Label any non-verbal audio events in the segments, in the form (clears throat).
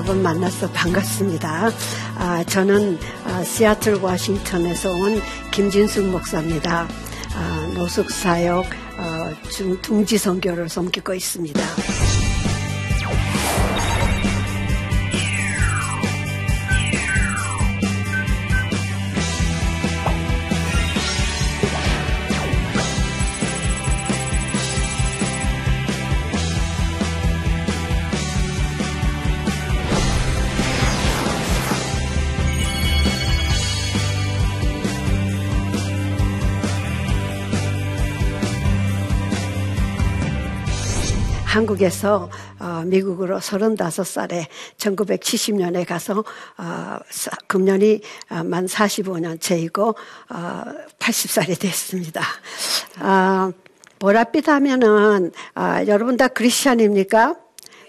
여러분 만나서 반갑습니다. 아, 저는 아, 시애틀 워싱턴에서 온 김진숙 목사입니다. 아, 노숙사역 어, 둥지 선교를 섬기고 있습니다. 한국에서 어, 미국으로 35살에 1970년에 가서 어, 금년이 어, 만 45년 채이고 80살이 됐습니다. 보랏빛 하면은 여러분 다 크리스찬입니까?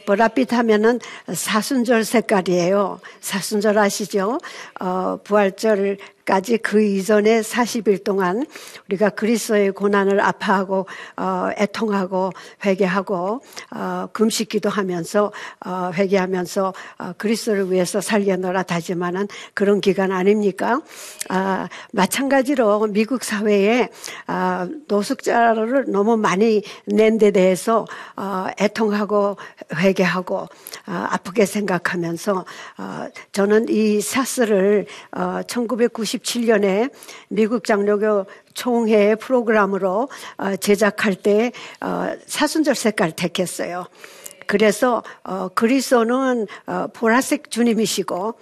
보랏빛 하면은 사순절 색깔이에요. 사순절 아시죠? 어, 부활절 까지 그 이전에 40일 동안 우리가 그리스도의 고난을 아파하고 어, 애통하고 회개하고 어, 금식 기도 하면서 어, 회개하면서 어, 그리스도를 위해서 살려노라 다지만은 그런 기간 아닙니까? 아, 마찬가지로 미국 사회에 아, 노숙자를 너무 많이 낸 데 대해서 어, 애통하고 회개하고 아, 아프게 생각하면서 어, 저는 이 사스를 어, 1990 1997년에 미국 장로교 총회 프로그램으로 어, 제작할 때 어, 사순절 색깔 택했어요. 그래서 어, 그리스도는 어, 보라색 주님이시고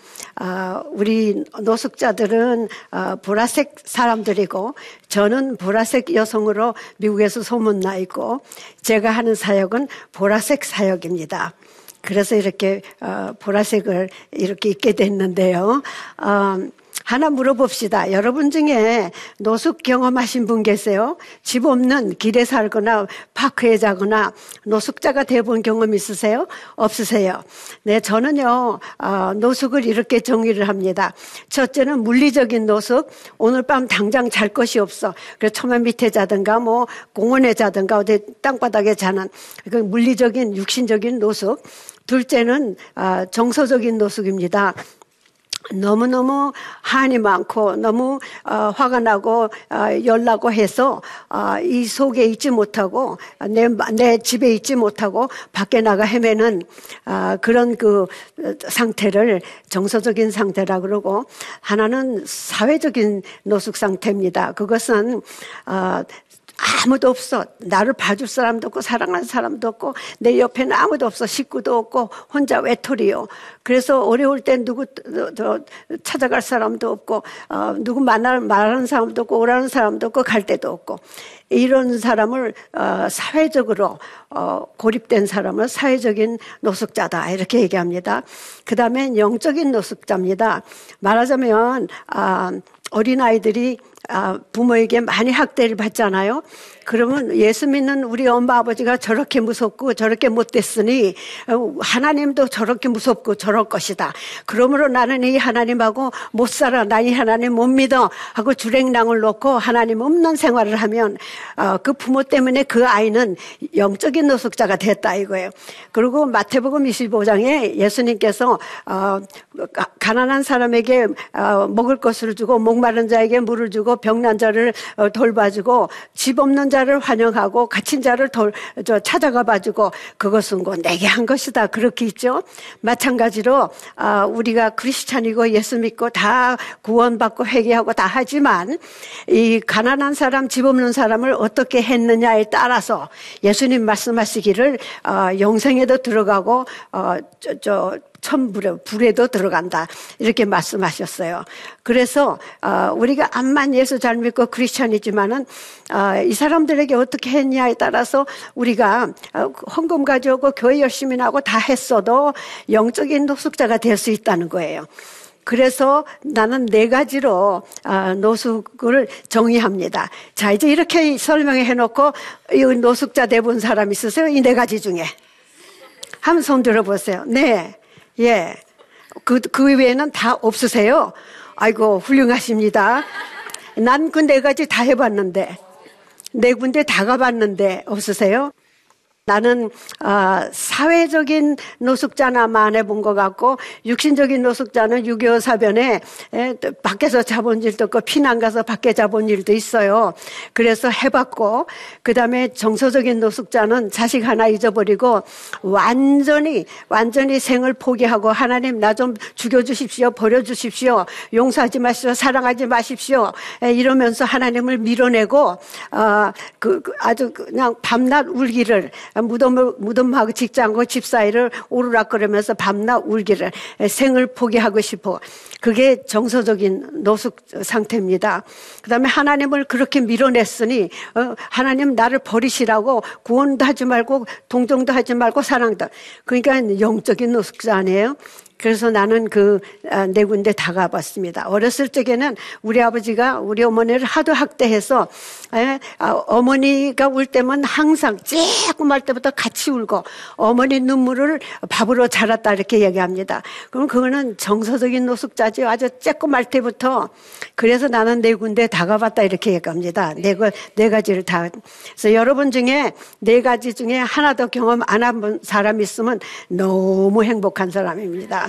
어, 우리 노숙자들은 어, 보라색 사람들이고 저는 보라색 여성으로 미국에서 소문나 있고 제가 하는 사역은 보라색 사역입니다. 그래서 이렇게 어, 보라색을 이렇게 입게 됐는데요. 어, 하나 물어봅시다. 여러분 중에 노숙 경험하신 분 계세요? 집 없는 길에 살거나 파크에 자거나 노숙자가 돼본 경험 있으세요? 없으세요? 네, 저는요, 어, 노숙을 이렇게 정의를 합니다. 첫째는 물리적인 노숙. 오늘 밤 당장 잘 것이 없어. 그래서 처마 밑에 자든가 뭐 공원에 자든가 어디 땅바닥에 자는 그 물리적인 육신적인 노숙. 둘째는 어, 정서적인 노숙입니다. 너무너무 한이 많고 너무 어, 화가 나고 어, 열나고 해서 어, 이 속에 있지 못하고 내, 내 집에 있지 못하고 밖에 나가 헤매는 어, 그런 그 상태를 정서적인 상태라 그러고 하나는 사회적인 노숙 상태입니다. 그것은 어, 아무도 없어. 나를 봐줄 사람도 없고 사랑하는 사람도 없고 내 옆에는 아무도 없어. 식구도 없고 혼자 외톨이요. 그래서 어려울 땐 누구 더 찾아갈 사람도 없고 어, 누구 만날 말하는 사람도 없고 오라는 사람도 없고 갈 데도 없고 이런 사람을 어, 사회적으로 어, 고립된 사람을 사회적인 노숙자다 이렇게 얘기합니다. 그 다음에 영적인 노숙자입니다. 말하자면 아, 어린 아이들이 아, 부모에게 많이 학대를 받잖아요. 그러면 예수 믿는 우리 엄마 아버지가 저렇게 무섭고 저렇게 못됐으니 어, 하나님도 저렇게 무섭고 저럴 것이다. 그러므로 나는 이 하나님하고 못 살아. 나 이 하나님 못 믿어. 하고 주랭랑을 놓고 하나님 없는 생활을 하면 어, 그 부모 때문에 그 아이는 영적인 노숙자가 됐다 이거예요. 그리고 마태복음 25장에 예수님께서 어, 가난한 사람에게 먹을 것을 주고 목마른 자에게 물을 주고 병난 자를 돌봐주고 집 없는 자 자를 환영하고 갇힌 자를 돌, 저 찾아가 봐주고 그것은 곧 내게 한 것이다. 그렇게 있죠. 마찬가지로 아, 우리가 크리스찬이고 예수 믿고 다 구원받고 회개하고 다 하지만 이 가난한 사람, 집 없는 사람을 어떻게 했느냐에 따라서 예수님 말씀하시기를 어, 영생에도 들어가고 어, 저, 저 천불에 불에도 들어간다 이렇게 말씀하셨어요. 그래서 어, 우리가 암만 예수 잘 믿고 크리스천이지만은 어, 이 사람들에게 어떻게 했냐에 따라서 우리가 어, 헌금 가져오고 교회 열심히 나고 다 했어도 영적인 노숙자가 될 수 있다는 거예요. 그래서 나는 네 가지로 노숙을 정의합니다. 자, 이제 이렇게 설명해 놓고 이 노숙자 대본 사람 있으세요? 이 네 가지 중에. 한번 손 들어보세요. 네. 예. 그, 그 외에는 다 없으세요? 아이고, 훌륭하십니다. 난그네다 해봤는데, 네 군데 다 가봤는데, 없으세요? 나는 어, 사회적인 노숙자나만 안 해본 것 같고 육신적인 노숙자는 6.25 사변에 에, 밖에서 잡은 일도 있고 피난 가서 밖에 잡은 일도 있어요. 그래서 해봤고 그 다음에 정서적인 노숙자는 자식 하나 잊어버리고 완전히 완전히 생을 포기하고 하나님 나 좀 죽여주십시오 버려주십시오 용서하지 마십시오 사랑하지 마십시오 에, 이러면서 하나님을 밀어내고 어, 그, 그 아주 그냥 밤낮 울기를 무덤을, 무덤하고 직장하고 집 사이를 오르락거리면서 밤낮 울기를 생을 포기하고 싶어. 그게 정서적인 노숙 상태입니다. 그 다음에 하나님을 그렇게 밀어냈으니, 어, 하나님 나를 버리시라고 구원도 하지 말고 동정도 하지 말고 사랑도. 그러니까 영적인 노숙자 아니에요? 그래서 나는 그네 아, 군데 다 가봤습니다. 어렸을 적에는 우리 아버지가 우리 어머니를 하도 학대해서 에, 아, 어머니가 울 때면 항상 쬐끔할 때부터 같이 울고 어머니 눈물을 밥으로 자랐다 이렇게 얘기합니다. 그럼 그거는 정서적인 노숙자지 아주 쬐끔할 때부터 그래서 나는 네 군데 다 가봤다 이렇게 얘기합니다. 네, 네 가지를 다. 그래서 여러분 중에 네 가지 중에 하나도 경험 안 한 사람 있으면 너무 행복한 사람입니다.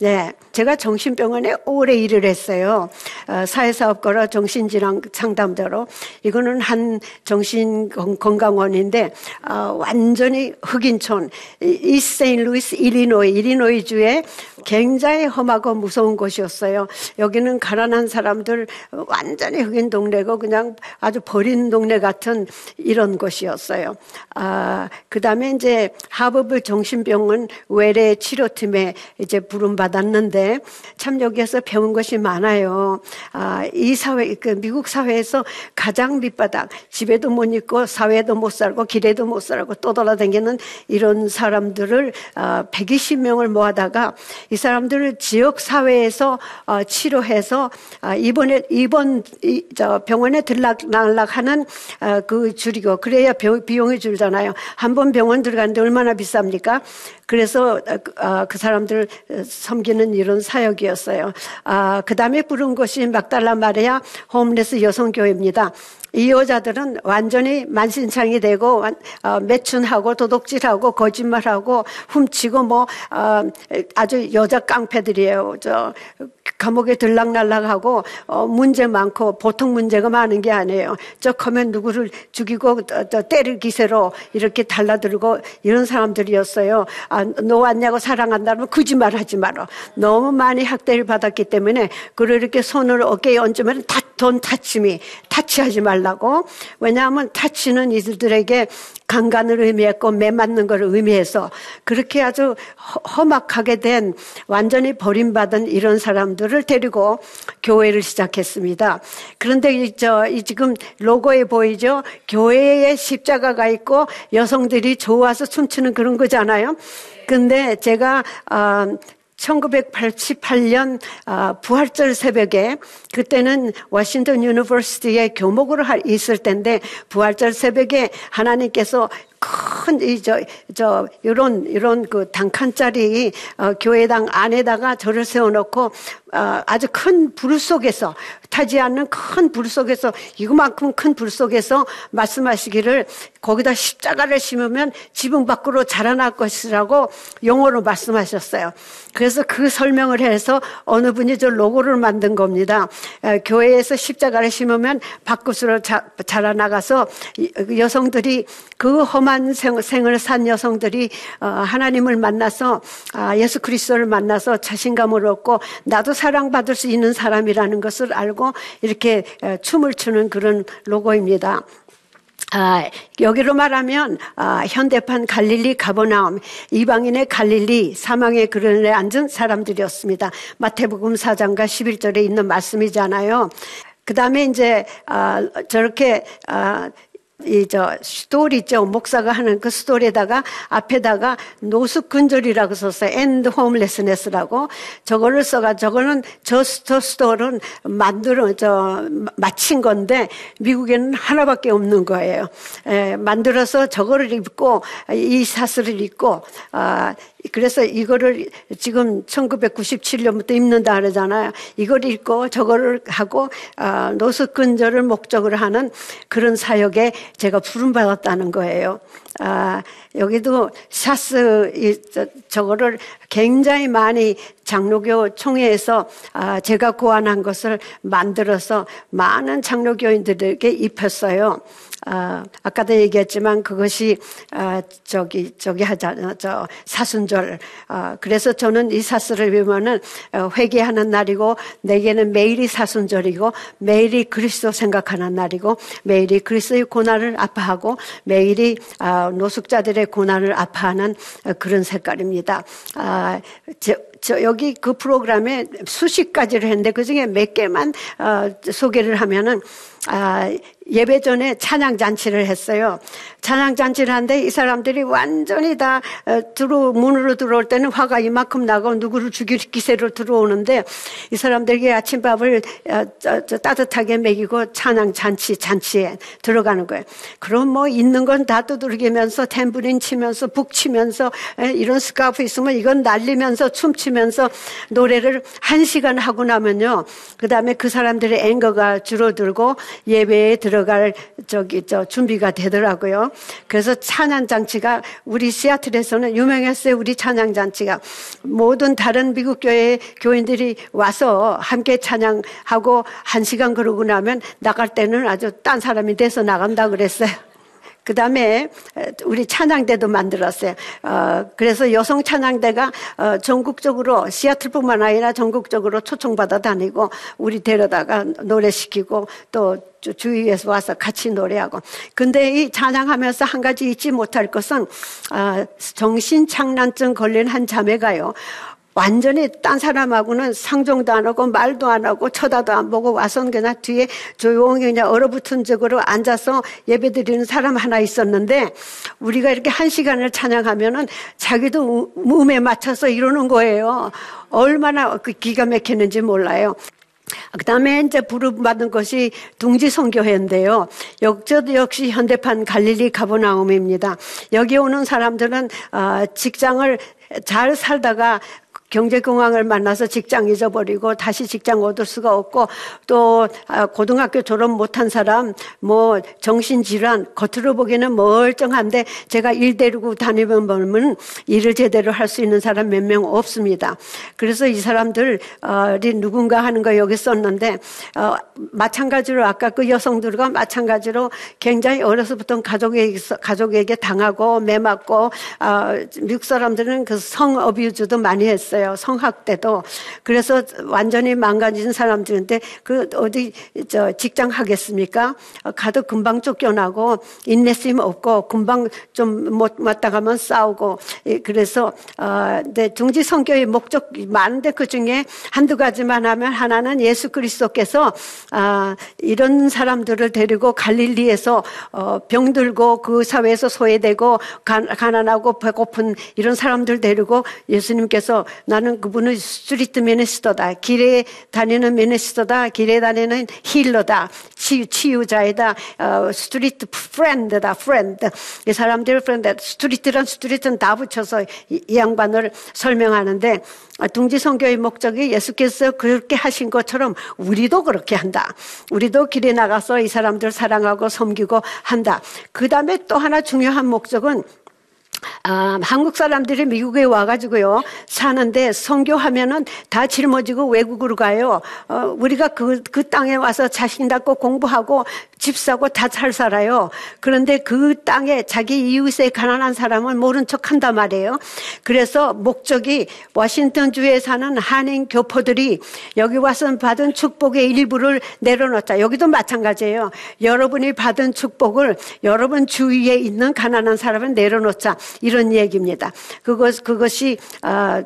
네, 제가 정신병원에 오래 일을 했어요. 어, 사회사업가로 정신질환 상담자로 이거는 한 정신건강원인데 어, 완전히 흑인촌 이세인루이스 일리노이 일리노이 주에 굉장히 험하고 무서운 곳이었어요. 여기는 가난한 사람들 완전히 흑인 동네고 그냥 아주 버린 동네 같은 이런 곳이었어요. 아, 그 다음에 이제 하버브 정신병원 외래 치료팀에 이제 부름 받 았는데 참 여기에서 배운 것이 많아요. 아, 이 사회, 그 미국 사회에서 가장 밑바닥, 집에도 못 있고 사회도 못 살고 길에도 못 살고 떠돌아다니는 이런 사람들을 아, 120명을 모아다가 이 사람들을 지역 사회에서 어, 치료해서 아, 이번에 이번 저 병원에 들락날락하는 어, 그 줄이고 그래야 비용이 줄잖아요. 한 번 병원 들어가는데 얼마나 비쌉니까? 그래서 어, 그, 아, 그 사람들 섬기는 이런 사역이었어요. 아, 그 다음에 부른 것이 막달라 마리아 홈레스 여성교회입니다. 이 여자들은 완전히 만신창이 되고 어, 매춘하고 도둑질하고 거짓말하고 훔치고 뭐 어, 아주 여자 깡패들이에요. 저 감옥에 들락날락하고 어, 문제 많고 보통 문제가 많은 게 아니에요. 저하면 누구를 죽이고 또 때릴 기세로 이렇게 달라들고 이런 사람들이었어요. 아, 너 왔냐고 사랑한다면 거짓말하지 마라. 너무 많이 학대를 받았기 때문에 그렇게 손을 어깨에 얹으면 다 돈 타침이 타치하지 말라고. 왜냐하면 타치는 이들에게 강간을 의미했고 매 맞는 걸 의미해서 그렇게 아주 험악하게 된 완전히 버림받은 이런 사람들을 데리고 교회를 시작했습니다. 그런데 저 지금 로고에 보이죠? 교회에 십자가가 있고 여성들이 좋아서 춤추는 그런 거잖아요. 근데 제가 어, 1988년 아, 부활절 새벽에 그때는 워싱턴 University에 교목으로 있을 텐데 부활절 새벽에 하나님께서 큰, 이, 저, 저, 요런, 요런 그 단칸짜리, 어, 교회당 안에다가 저를 세워놓고, 어, 아주 큰 불 속에서, 타지 않는 큰 불 속에서, 이거만큼 큰 불 속에서 말씀하시기를 거기다 십자가를 심으면 지붕 밖으로 자라날 것이라고 영어로 말씀하셨어요. 그래서 그 설명을 해서 어느 분이 저 로고를 만든 겁니다. 어, 교회에서 십자가를 심으면 밖으로 자, 자라나가서 여성들이 그 험한 험한 생을 산 여성들이 어, 하나님을 만나서 아, 예수 그리스도를 만나서 자신감을 얻고 나도 사랑받을 수 있는 사람이라는 것을 알고 이렇게 춤을 추는 그런 로고입니다. 아, 여기로 말하면 아, 현대판 갈릴리 가버나움 이방인의 갈릴리 사망의 그늘에 앉은 사람들이었습니다. 마태복음 4장과 11절에 있는 말씀이잖아요. 그 다음에 이제 아, 저렇게 아, 이 저 스토리 있죠 목사가 하는 그 스토리에다가 앞에다가 노숙근절이라고 썼어요. End Homelessness라고 저거를 써가 저거는 저, 저 스토리는 만들어 저 마친 건데 미국에는 하나밖에 없는 거예요. 에, 만들어서 저거를 입고 이 사슬을 입고 아 그래서 이거를 지금 1997년부터 입는다 그러잖아요. 이걸 입고 저거를 하고 아, 노숙근절을 목적으로 하는 그런 사역에 제가 부름받았다는 거예요. 아, 여기도 샤스, 이, 저, 저거를 굉장히 많이 장로교 총회에서 아, 제가 고안한 것을 만들어서 많은 장로교인들에게 입혔어요. 아, 아까도 얘기했지만 그것이 아, 저기 저기 하잖아 저 사순절. 아, 그래서 저는 이 사슬을 보면은 어, 회개하는 날이고 내게는 매일이 사순절이고 매일이 그리스도 생각하는 날이고 매일이 그리스도의 고난을 아파하고 매일이 아, 노숙자들의 고난을 아파하는 어, 그런 색깔입니다. 아, 저, 저 여기 그 프로그램에 수십 가지를 했는데 그 중에 몇 개만 어, 소개를 하면은 아, 예배 전에 찬양 잔치를 했어요. 찬양 잔치를 하는데 이 사람들이 완전히 다 어, 들어 문으로 들어올 때는 화가 이만큼 나고 누구를 죽일 기세로 들어오는데 이 사람들에게 아침밥을 어, 따뜻하게 먹이고 찬양 잔치 잔치에 들어가는 거예요. 그럼 뭐 있는 건 다 두들기면서 탬브린 치면서 북 치면서 이런 스카프 있으면 이건 날리면서 춤추면서 노래를 한 시간 하고 나면요. 그 다음에 그 사람들의 앵거가 줄어들고 예배에 들어갈 저기 저 준비가 되더라고요. 그래서 찬양 장치가 우리 시애틀에서는 유명했어요. 우리 찬양 장치가 모든 다른 미국 교회 교인들이 와서 함께 찬양하고 한 시간 그러고 나면 나갈 때는 아주 딴 사람이 돼서 나간다 그랬어요. 그 다음에 우리 찬양대도 만들었어요. 어, 그래서 여성 찬양대가 어, 전국적으로 시애틀뿐만 아니라 전국적으로 초청받아 다니고 우리 데려다가 노래시키고 또 주위에서 와서 같이 노래하고. 근데 이 찬양하면서 한 가지 잊지 못할 것은 어, 정신착란증 걸린 한 자매가요. 완전히 딴 사람하고는 상종도 안 하고 말도 안 하고 쳐다도 안 보고 와서 그냥 뒤에 조용히 그냥 얼어붙은 적으로 앉아서 예배 드리는 사람 하나 있었는데 우리가 이렇게 한 시간을 찬양하면은 자기도 음에 맞춰서 이러는 거예요. 얼마나 그 기가 막히는지 몰라요. 그 다음에 이제 부름받은 것이 둥지 선교회인데요. 역저도 역시 현대판 갈릴리 가보나움입니다. 여기 오는 사람들은 어, 직장을 잘 살다가 경제공황을 만나서 직장 잊어버리고 다시 직장 얻을 수가 없고 또 아, 고등학교 졸업 못한 사람 뭐 정신질환 겉으로 보기에는 멀쩡한데 제가 일 데리고 다니면 보면 일을 제대로 할 수 있는 사람 몇 명 없습니다. 그래서 이 사람들이 누군가 하는 거 여기 썼는데 어, 마찬가지로 아까 그 여성들과 마찬가지로 굉장히 어려서부터 가족에게 가족에게 당하고 매맞고 어, 미국 사람들은 그 성 어뷰즈도 많이 했어요. 있어요. 성학 때도. 그래서 완전히 망가진 사람들인데 그 어디 저 직장 하겠습니까? 가도 금방 쫓겨나고 인내심 없고 금방 좀 못 맞다 가면 싸우고 예, 그래서 어, 네, 둥지 선교의 목적 많은데 그 중에 한두 가지만 하면 하나는 예수 그리스도께서 아, 이런 사람들을 데리고 갈릴리에서 어, 병들고 그 사회에서 소외되고 가난하고 배고픈 이런 사람들 데리고 예수님께서 나는 그분은 street minister다. 길에 다니는 minister다. 길에 다니는 healer다. 치유, 치유자이다. 어, street friend다. friend. 이 사람들 friend. street란 street는 다 붙여서 이, 이 양반을 설명하는데 둥지 선교의 목적이 예수께서 그렇게 하신 것처럼 우리도 그렇게 한다. 우리도 길에 나가서 이 사람들 사랑하고 섬기고 한다. 그 다음에 또 하나 중요한 목적은 아, 한국 사람들이 미국에 와가지고요 사는데 선교하면은 다 짊어지고 외국으로 가요. 어, 우리가 그, 그 땅에 와서 자신 갖고 공부하고 집 사고 다 잘 살아요. 그런데 그 땅에 자기 이웃의 가난한 사람을 모른 척 한단 말이에요. 그래서 목적이 워싱턴 주에 사는 한인 교포들이 여기 와서 받은 축복의 일부를 내려놓자. 여기도 마찬가지예요. 여러분이 받은 축복을 여러분 주위에 있는 가난한 사람을 내려놓자. 이런 얘기입니다. 그것, 그것이 아,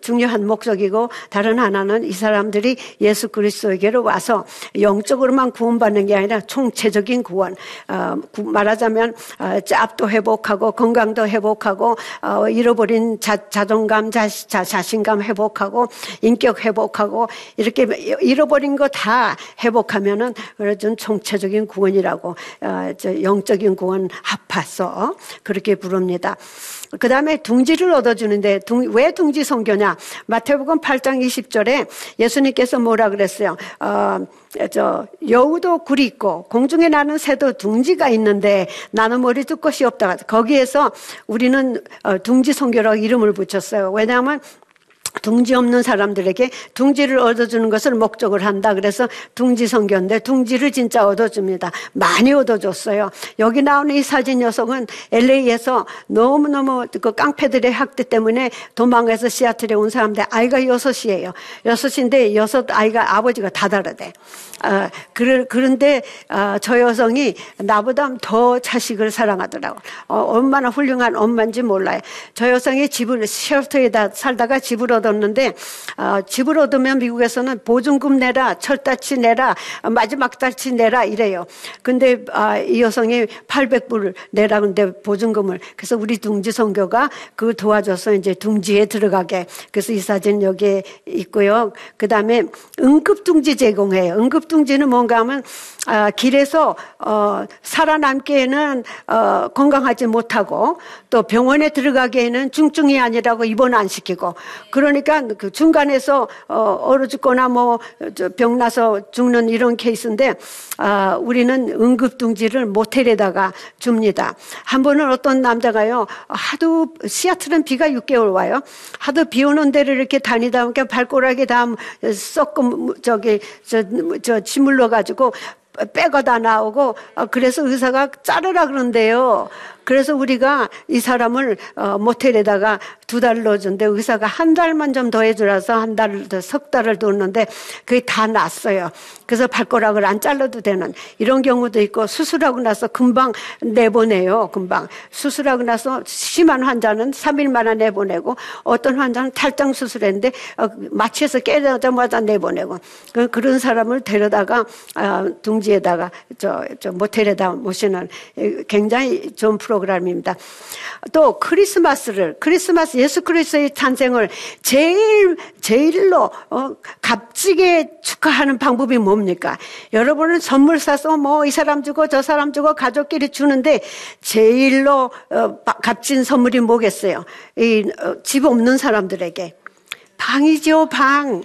중요한 목적이고 다른 하나는 이 사람들이 예수 그리스도에게로 와서 영적으로만 구원받는 게 아니라 총체적인 구원. 어, 말하자면 어, 짭도 회복하고 건강도 회복하고 어, 잃어버린 자, 자존감, 자, 자, 자신감 회복하고 인격 회복하고 이렇게 잃어버린 거 다 회복하면은 그런 총체적인 구원이라고 영적인 구원 합해서 그렇게 부릅니다. 그 다음에 둥지를 얻어주는데 둥, 왜 둥지 성교냐? 마태복음 8장 20절에 예수님께서 뭐라 그랬어요? 어, 저 여우도 굴이 있고 공중에 나는 새도 둥지가 있는데 나는 머리 둘 것이 없다. 거기에서 우리는 어, 둥지 성교라고 이름을 붙였어요. 왜냐하면 둥지 없는 사람들에게 둥지를 얻어주는 것을 목적을 한다. 그래서 둥지 성교인데 둥지를 진짜 얻어줍니다. 많이 얻어줬어요. 여기 나오는 이 사진 녀석은 LA에서 너무너무 그 깡패들의 학대 때문에 도망가서 시애틀에 온 사람인데 아이가 여섯이에요. 여섯인데 여섯 아이가 아버지가 다 다르대. 아, 그런데 아, 저 여성이 나보다 더 자식을 사랑하더라고. 어, 얼마나 훌륭한 엄마인지 몰라요. 저 여성이 집을 쉘터에다 살다가 집을 얻었는데 어, 집을 얻으면 미국에서는 보증금 내라, 철다치 내라, 마지막 달치 내라 이래요. 근데 아, 이 여성이 800불 내라 근데 보증금을 그래서 우리 둥지 선교가 그 도와줘서 이제 둥지에 들어가게 그래서 이 사진 여기에 있고요. 그 다음에 응급 둥지 제공해요. 응급 둥지는 뭔가 하면 아, 길에서 어, 살아남기에는 어, 건강하지 못하고 또 병원에 들어가기에는 중증이 아니라고 입원 안 시키고 그러니까 그 중간에서 어, 얼어 죽거나 뭐 병 나서 죽는 이런 케이스인데 아, 우리는 응급둥지를 모텔에다가 줍니다. 한 번은 어떤 남자가요 하도 시아틀은 비가 6개월 와요. 하도 비 오는 데를 이렇게 다니다 보니까 발꼬락이 다 썩고 저기 저, 저 짓물러 가지고 빼가 다 나오고 어, 그래서 의사가 자르라 그런데요. 그래서 우리가 이 사람을 어, 모텔에다가 두 달 넣어준데 의사가 한 달만 좀 더 해주라서 한 달, 석 달을 뒀는데 그게 다 났어요. 그래서 발가락을 안 잘라도 되는 이런 경우도 있고 수술하고 나서 금방 내보내요. 금방. 수술하고 나서 심한 환자는 3일 만에 내보내고 어떤 환자는 탈장 수술했는데 어, 마취해서 깨자마자 내보내고 그, 그런 사람을 데려다가 어, 둥지에다가 저, 저 모텔에다 모시는 굉장히 좋은 프로 프로그램입니다. 또 크리스마스를 크리스마스 예수 그리스도의 탄생을 제일 제일로 어, 값지게 축하하는 방법이 뭡니까? 여러분은 선물 사서 뭐 이 사람 주고 저 사람 주고 가족끼리 주는데 제일로 어, 값진 선물이 뭐겠어요? 이집 어, 없는 사람들에게 방이죠 방.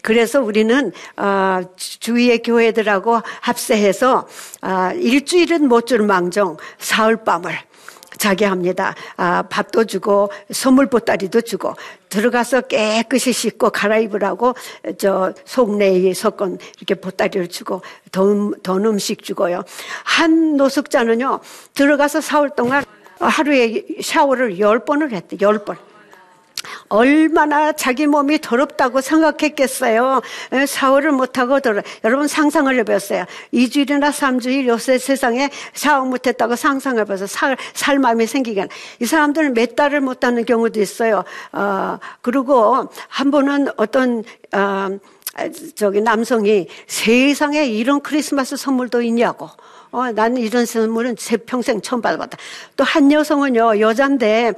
그래서 우리는 어, 주위의 교회들하고 합세해서 어, 일주일은 못 줄 망정 사흘밤을 자게 합니다. 아, 밥도 주고 선물 보따리도 주고 들어가서 깨끗이 씻고 갈아입으라고 저 속내에 석건 이렇게 보따리를 주고 돈, 돈 음식 주고요. 한 노숙자는요 들어가서 사흘 동안 하루에 샤워를 열 번을 했대. 열 번. 얼마나 자기 몸이 더럽다고 생각했겠어요. 샤워를 못하고 더러 여러분 상상을 해봤어요. 2주일이나 3주일 요새 세상에 샤워 못했다고 상상을 해봐서 살, 살 마음이 생기긴. 이 사람들은 몇 달을 못하는 경우도 있어요. 어, 그리고 한 번은 어떤, 어, 저기 남성이 세상에 이런 크리스마스 선물도 있냐고. 어, 나는 이런 선물은 제 평생 처음 받아봤다. 또 한 여성은요, 여잔데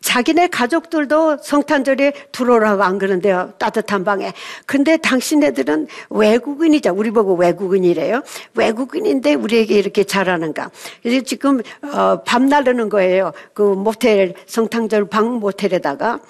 자기네 가족들도 성탄절에 들어오라고 안 그러는데요. 따뜻한 방에. 근데 당신네들은 외국인이자 우리 보고 외국인이래요. 외국인인데 우리에게 이렇게 잘하는가. 그래서 지금, 어, 밤 나르는 거예요. 그 모텔, 성탄절 방 모텔에다가.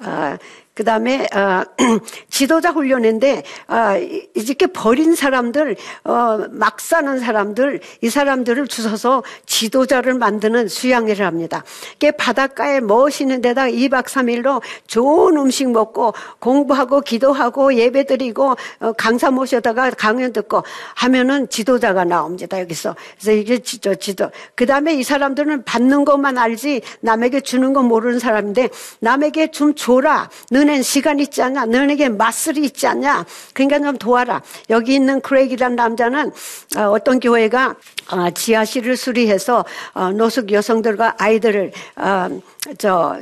아, 그 다음에 어, (clears throat) 지도자 훈련인데 어, 이렇게 버린 사람들 어, 막 사는 사람들 이 사람들을 주셔서 지도자를 만드는 수양회를 합니다. 이게 바닷가에 멋있는 데다 2박 3일로 좋은 음식 먹고 공부하고 기도하고 예배 드리고 어, 강사 모셔다가 강연 듣고 하면은 지도자가 나옵니다. 여기서 그래서 이게 지도 지도 그 다음에 이 사람들은 받는 것만 알지 남에게 주는 거 모르는 사람인데 남에게 좀 줘라. 는 너는 시간 있지 않냐? 너에게 맛술이 있지 않냐? 그러니까 좀 도와라. 여기 있는 크레이기란 남자는 어, 어떤 교회가 어, 지하실을 수리해서 어, 노숙 여성들과 아이들을 저,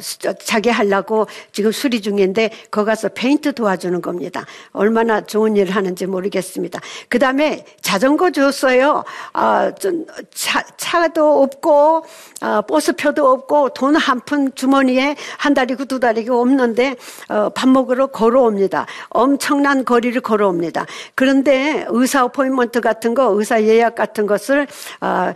자기 하려고 지금 수리 중인데 거기 가서 페인트 도와주는 겁니다. 얼마나 좋은 일을 하는지 모르겠습니다. 그 다음에 자전거 줬어요. 어, 차, 차도 없고 어, 버스표도 없고 돈 한 푼 주머니에 한 달이고 두 달이고 없는데 어, 밥 먹으러 걸어옵니다. 엄청난 거리를 걸어옵니다. 그런데 의사 어포인먼트 같은 거, 의사 예약 같은 것을 어,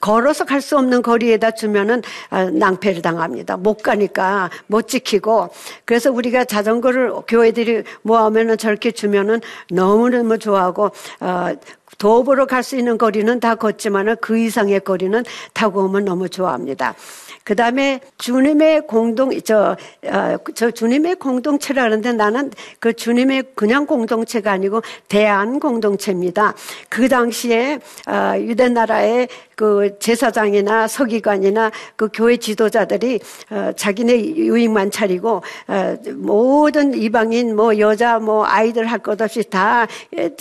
걸어서 갈 수 없는 거리에다 주면은 어, 낭패를 당합니다. 합니다. 못 가니까 못 지키고 그래서 우리가 자전거를 교회들이 모아오면은 저렇게 주면은 너무너무 좋아하고 어, 도보로 갈 수 있는 거리는 다 걷지만은 그 이상의 거리는 타고 오면 너무 좋아합니다. 그 다음에 주님의 공동, 저, 어, 저 주님의 공동체라는데 나는 그 주님의 그냥 공동체가 아니고 대한 공동체입니다. 그 당시에 어, 유대 나라의 그 제사장이나 서기관이나 그 교회 지도자들이 어, 자기네 유익만 차리고 어, 모든 이방인 뭐 여자 뭐 아이들 할 것 없이 다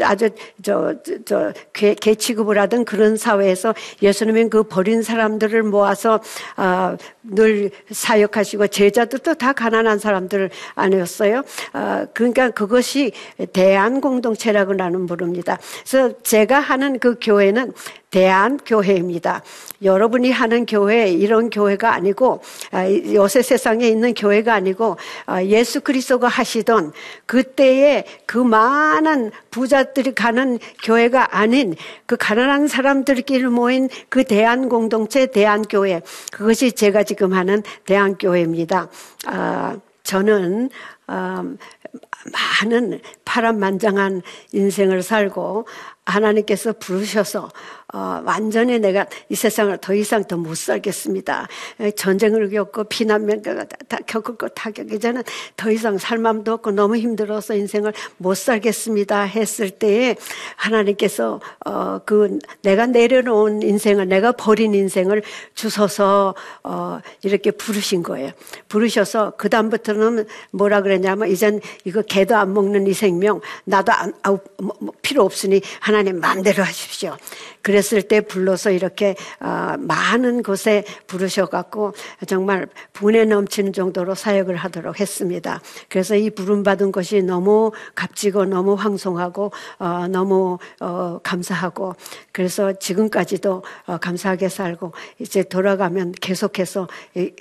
아주 저저 개, 취급을 하던 그런 사회에서 예수님은 그 버린 사람들을 모아서 어, 늘 사역하시고 제자들도 다 가난한 사람들 아니었어요. 어, 그러니까 그것이 대한 공동체라고 나는 부릅니다. 그래서 제가 하는 그 교회는 대한 교회입니다. 여러분이 하는 교회 이런 교회가 아니고 아, 요새 세상에 있는 교회가 아니고 아, 예수 그리스도가 하시던 그때의 그 많은 부자들이 가는 교회가 아닌 그 가난한 사람들끼리 모인 그 대한 공동체 대한 교회 그것이 제가 지금 하는 대한 교회입니다. 아, 저는 많은 파란만장한 인생을 살고 하나님께서 부르셔서 어, 완전히 내가 이 세상을 더 이상 더 못 살겠습니다. 전쟁을 겪고 피난민가 다 겪을 겪기 전에 더 이상 살 마음도 없고 너무 힘들어서 인생을 못 살겠습니다 했을 때에 하나님께서 어, 그 내가 내려놓은 인생을 내가 버린 인생을 주셔서 어, 이렇게 부르신 거예요. 부르셔서 그 다음부터는 뭐라 그 랬냐면 이젠 이거 개도 안 먹는 이 생명 나도 안, 아, 뭐, 뭐 필요 없으니 하나님 마음대로 하십시오. 그랬을 때 불러서 이렇게 어, 많은 곳에 부르셔갖고 정말 분에 넘치는 정도로 사역을 하도록 했습니다. 그래서 이 부름 받은 것이 너무 값지고 너무 황송하고 어, 너무 어, 감사하고 그래서 지금까지도 감사하게 살고 이제 돌아가면 계속해서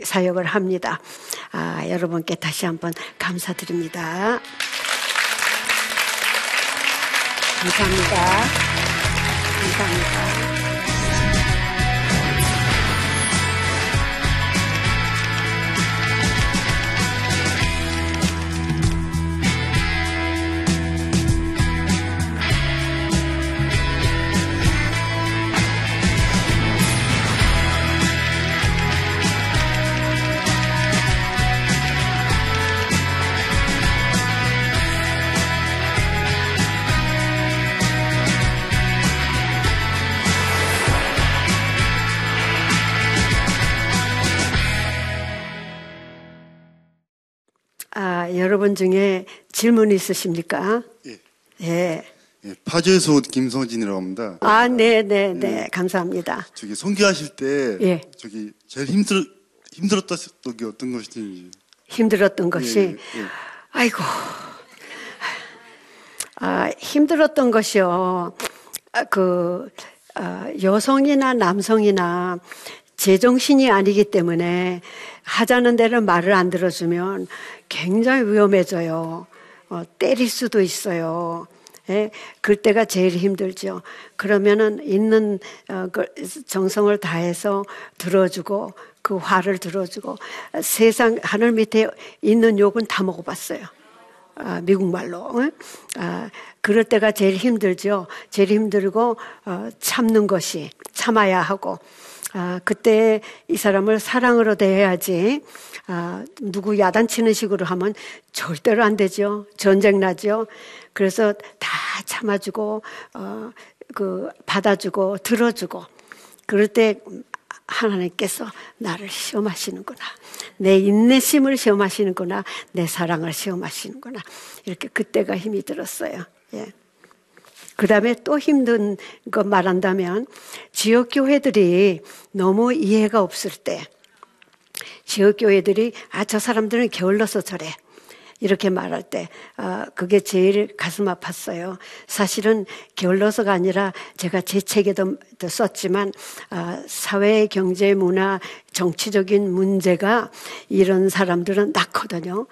사역을 합니다. 아, 여러분께 다시 한번 감사 드립니다. 감사합니다. 감사합니다. 여러분 중에 질문 있으십니까? 예. 예. 예, 파주에서 온 김성진이라고 합니다. 아, 네, 네, 네. 예. 감사합니다. 저기 선교하실 때 예. 저기 제일 힘들 힘들었던 게 어떤 것인지 힘들었던 것이 예, 예, 아이고. 아, 힘들었던 것이요. 아, 그 아, 여성이나 남성이나 제정신이 아니기 때문에 하자는 대로 말을 안 들어주면 굉장히 위험해져요. 어, 때릴 수도 있어요. 예, 그때가 제일 힘들죠. 그러면은 있는 어, 그 정성을 다해서 들어주고 그 화를 들어주고 세상 하늘 밑에 있는 욕은 다 먹어봤어요. 아, 미국 말로. 아, 그럴 때가 제일 힘들죠. 제일 힘들고 어, 참는 것이 참아야 하고 아, 그때 이 사람을 사랑으로 대해야지. 아, 누구 야단치는 식으로 하면 절대로 안 되죠. 전쟁 나죠. 그래서 다 참아주고, 어, 그, 받아주고, 들어주고. 그럴 때 하나님께서 나를 시험하시는구나. 내 인내심을 시험하시는구나. 내 사랑을 시험하시는구나. 이렇게 그때가 힘이 들었어요. 예. 그 다음에 또 힘든 거 말한다면 지역교회들이 너무 이해가 없을 때 지역교회들이 아, 저 사람들은 게을러서 저래. 이렇게 말할 때, 아, 그게 제일 가슴 아팠어요. 사실은 게을러서가 아니라 제가 제 책에도 썼지만, 아, 사회, 경제, 문화, 정치적인 문제가 이런 사람들은 낳거든요.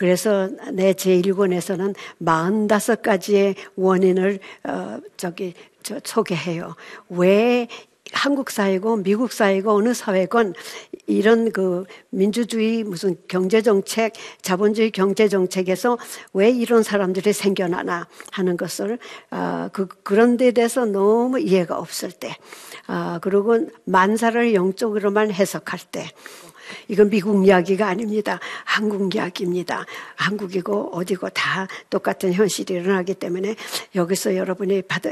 그래서 내 제1권에서는 45가지의 원인을, 어, 저기, 저 소개해요. 왜 한국 사회고 미국 사회고 어느 사회건 이런 그 민주주의 무슨 경제 정책, 자본주의 경제 정책에서 왜 이런 사람들이 생겨나나 하는 것을 아, 그 그런 데 대해서 너무 이해가 없을 때, 아, 그리고 만사를 영적으로만 해석할 때. 이건 미국 이야기가 아닙니다. 한국 이야기입니다. 한국이고 어디고 다 똑같은 현실이 일어나기 때문에 여기서 여러분이 받아,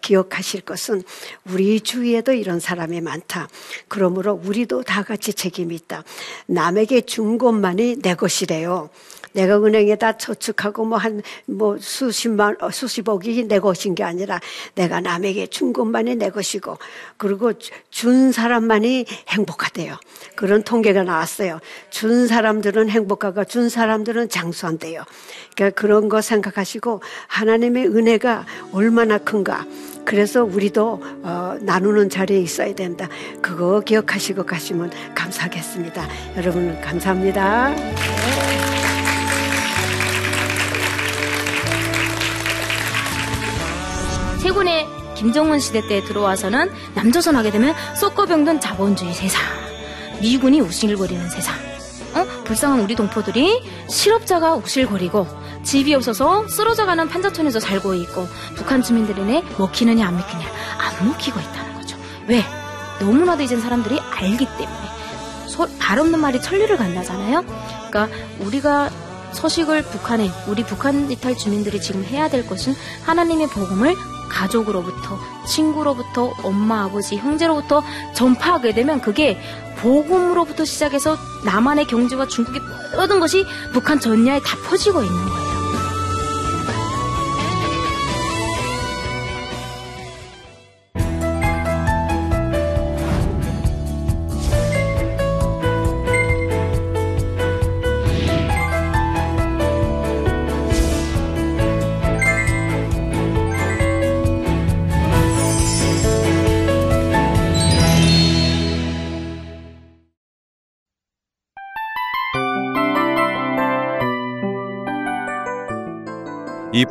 기억하실 것은 우리 주위에도 이런 사람이 많다. 그러므로 우리도 다 같이 책임이 있다. 남에게 준 것만이 내 것이래요. 내가 은행에다 저축하고 뭐 한뭐 뭐 수십만 어, 수십억이 내 것인 게 아니라 내가 남에게 준 것만이 내 것이고 그리고 준 사람만이 행복하대요. 그런 통계가 나왔어요. 준 사람들은 행복하고 준 사람들은 장수한대요. 그러니까 그런 거 생각하시고 하나님의 은혜가 얼마나 큰가. 그래서 우리도 어, 나누는 자리에 있어야 된다. 그거 기억하시고 가시면 감사하겠습니다. 여러분 감사합니다. 세군의 김정은 시대 때 들어와서는 남조선 하게 되면 쏟고병든 자본주의 세상, 미군이 우실거리는 세상, 어? 불쌍한 우리 동포들이 실업자가 우실거리고 집이 없어서 쓰러져가는 판자촌에서 살고 있고 북한 주민들이네 먹히느냐 안 먹히냐 안 먹히고 있다는 거죠. 왜? 너무나도 이젠 사람들이 알기 때문에 소, 발 없는 말이 천리를 간다잖아요. 그러니까 우리가 서식을 북한에 우리 북한 이탈 주민들이 지금 해야 될 것은 하나님의 복음을 가족으로부터 친구로부터 엄마 아버지 형제로부터 전파하게 되면 그게 복음으로부터 시작해서 남한의 경제와 중국의 모든 것이 북한 전야에 다 퍼지고 있는 거예요.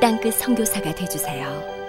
땅끝 성교사가 되주세요